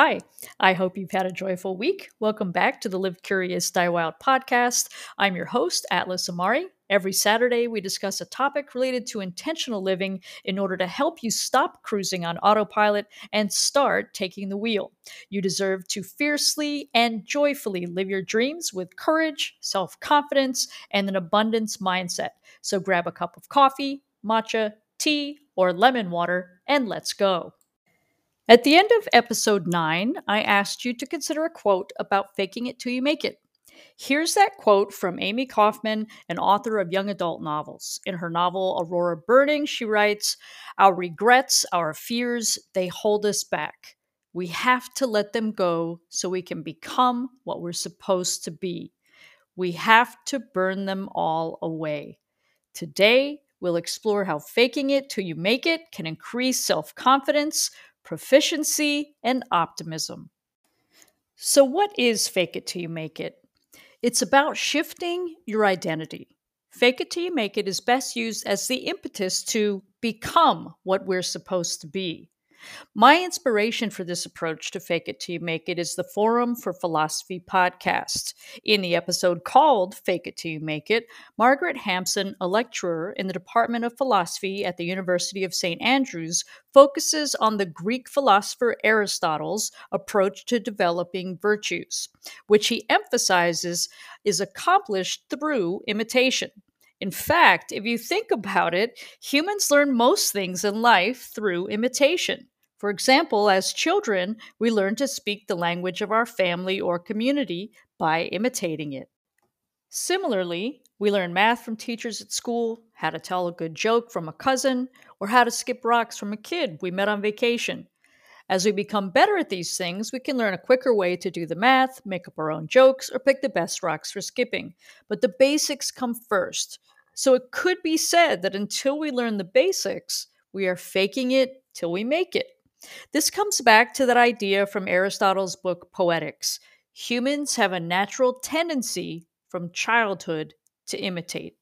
Hi, I hope you've had a joyful week. Welcome back to the Live Curious Die Wild podcast. I'm your host, Atlas Amari. Every Saturday, we discuss a topic related to intentional living in order to help you stop cruising on autopilot and start taking the wheel. You deserve to fiercely and joyfully live your dreams with courage, self confidence, and an abundance mindset. So grab a cup of coffee, matcha, tea, or lemon water, and let's go. At the end of episode 9, I asked you to consider a quote about faking it till you make it. Here's that quote from Amie Kaufman, an author of young adult novels. In her novel Aurora Burning, she writes Our regrets, our fears, they hold us back. We have to let them go so we can become what we're supposed to be. We have to burn them all away. Today, we'll explore how faking it till you make it can increase self confidence, proficiency, and optimism. So, what is fake it till you make it? It's about shifting your identity. Fake it till you make it is best used as the impetus to become what we're supposed to be. My inspiration for this approach to fake it till you make it is the Forum for Philosophy podcast. In the episode called Fake It Till You Make It, Margaret Hampson, a lecturer in the Department of Philosophy at the University of St. Andrews, focuses on the Greek philosopher Aristotle's approach to developing virtues, which he emphasizes is accomplished through imitation. In fact, if you think about it, humans learn most things in life through imitation. For example, as children, we learn to speak the language of our family or community by imitating it. Similarly, we learn math from teachers at school, how to tell a good joke from a cousin, or how to skip rocks from a kid we met on vacation. As we become better at these things, we can learn a quicker way to do the math, make up our own jokes, or pick the best rocks for skipping. But the basics come first. So it could be said that until we learn the basics, we are faking it till we make it. This comes back to that idea from Aristotle's book Poetics. Humans have a natural tendency from childhood to imitate.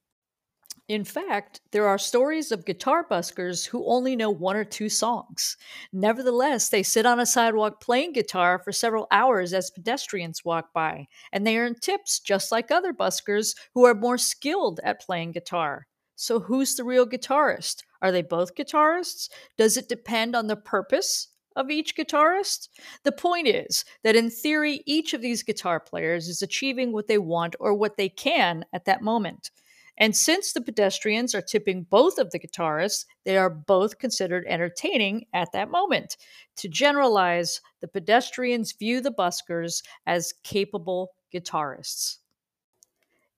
In fact, there are stories of guitar buskers who only know one or two songs. Nevertheless, they sit on a sidewalk playing guitar for several hours as pedestrians walk by, and they earn tips just like other buskers who are more skilled at playing guitar. So, who's the real guitarist? Are they both guitarists? Does it depend on the purpose of each guitarist? The point is that in theory, each of these guitar players is achieving what they want or what they can at that moment. And since the pedestrians are tipping both of the guitarists, they are both considered entertaining at that moment. To generalize, the pedestrians view the buskers as capable guitarists.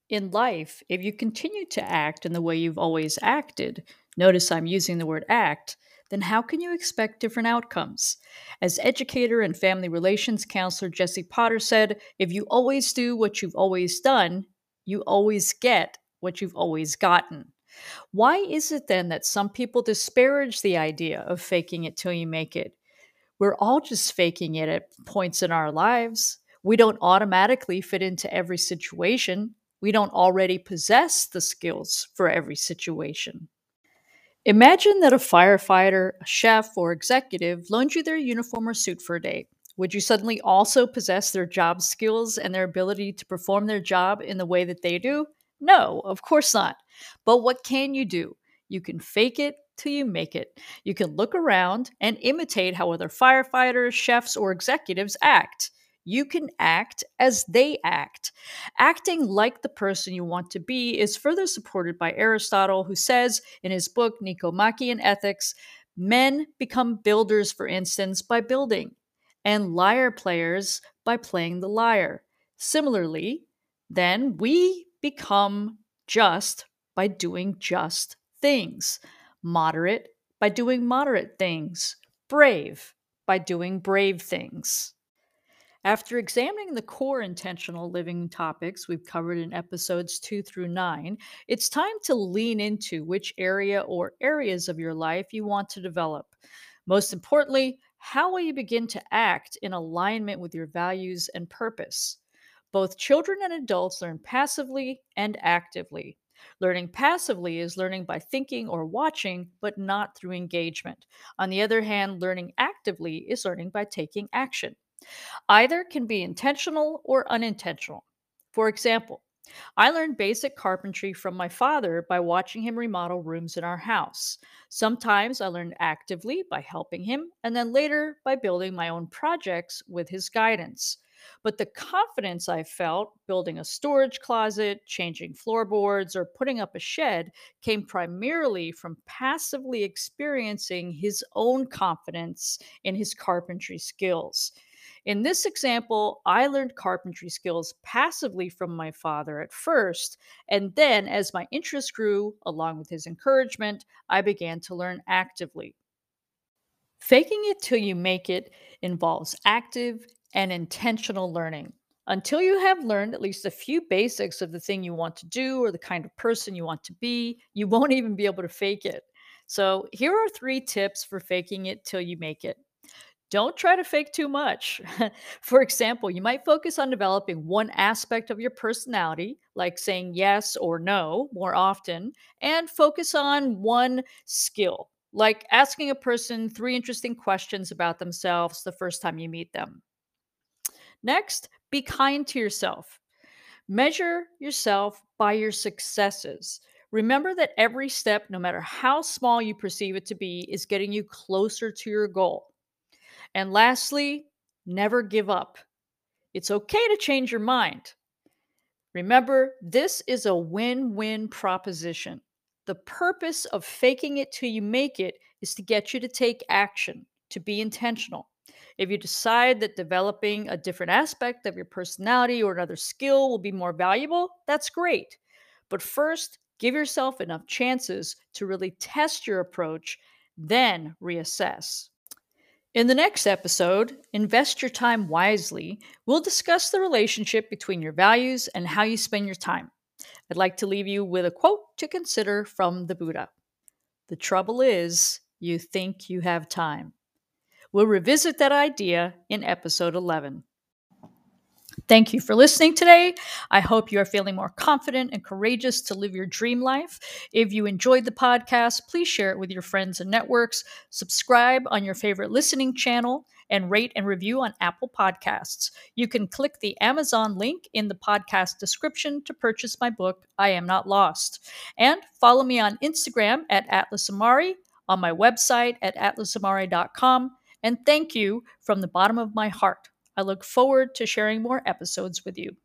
In life, if you continue to act in the way you've always acted, notice I'm using the word act, then how can you expect different outcomes? As educator and family relations counselor Jessie Potter said, if you always do what you've always done, you always get what you've always gotten. Why is it then that some people disparage the idea of faking it till you make it? We're all just faking it at points in our lives. We don't automatically fit into every situation. We don't already possess the skills for every situation. Imagine that a firefighter, a chef, or executive loaned you their uniform or suit for a day. Would you suddenly also possess their job skills and their ability to perform their job in the way that they do? No, of course not. But what can you do? You can fake it till you make it. You can look around and imitate how other firefighters, chefs, or executives act. You can act as they act. Acting like the person you want to be is further supported by Aristotle, who says in his book Nicomachean Ethics men become builders, for instance, by building, and lyre players by playing the lyre. Similarly, then we become just by doing just things, moderate by doing moderate things, brave by doing brave things. After examining the core intentional living topics we've covered in episodes 2 through 9, it's time to lean into which area or areas of your life you want to develop. Most importantly, how will you begin to act in alignment with your values and purpose? Both children and adults learn passively and actively. Learning passively is learning by thinking or watching, but not through engagement. On the other hand, learning actively is learning by taking action. Either can be intentional or unintentional. For example, I learned basic carpentry from my father by watching him remodel rooms in our house. Sometimes I learned actively by helping him, and then later by building my own projects with his guidance. But the confidence I felt building a storage closet, changing floorboards, or putting up a shed came primarily from passively experiencing his own confidence in his carpentry skills. In this example, I learned carpentry skills passively from my father at first, and then as my interest grew, along with his encouragement, I began to learn actively. Faking it till you make it involves active and intentional learning. Until you have learned at least a few basics of the thing you want to do or the kind of person you want to be, you won't even be able to fake it. So, here are three tips for faking it till you make it. Don't try to fake too much. For example, you might focus on developing one aspect of your personality, like saying yes or no more often, and focus on one skill, like asking a person three interesting questions about themselves the first time you meet them. Next, be kind to yourself. Measure yourself by your successes. Remember that every step, no matter how small you perceive it to be, is getting you closer to your goal. And lastly, never give up. It's okay to change your mind. Remember, this is a win win proposition. The purpose of faking it till you make it is to get you to take action, to be intentional. If you decide that developing a different aspect of your personality or another skill will be more valuable, that's great. But first, give yourself enough chances to really test your approach, then reassess. In the next episode, Invest Your Time Wisely, we'll discuss the relationship between your values and how you spend your time. I'd like to leave you with a quote to consider from the Buddha The trouble is, you think you have time. We'll revisit that idea in episode 11. Thank you for listening today. I hope you are feeling more confident and courageous to live your dream life. If you enjoyed the podcast, please share it with your friends and networks. Subscribe on your favorite listening channel and rate and review on Apple Podcasts. You can click the Amazon link in the podcast description to purchase my book, I Am Not Lost. And follow me on Instagram at Atlas Amari, on my website at atlasamari.com. And thank you from the bottom of my heart I look forward to sharing more episodes with you.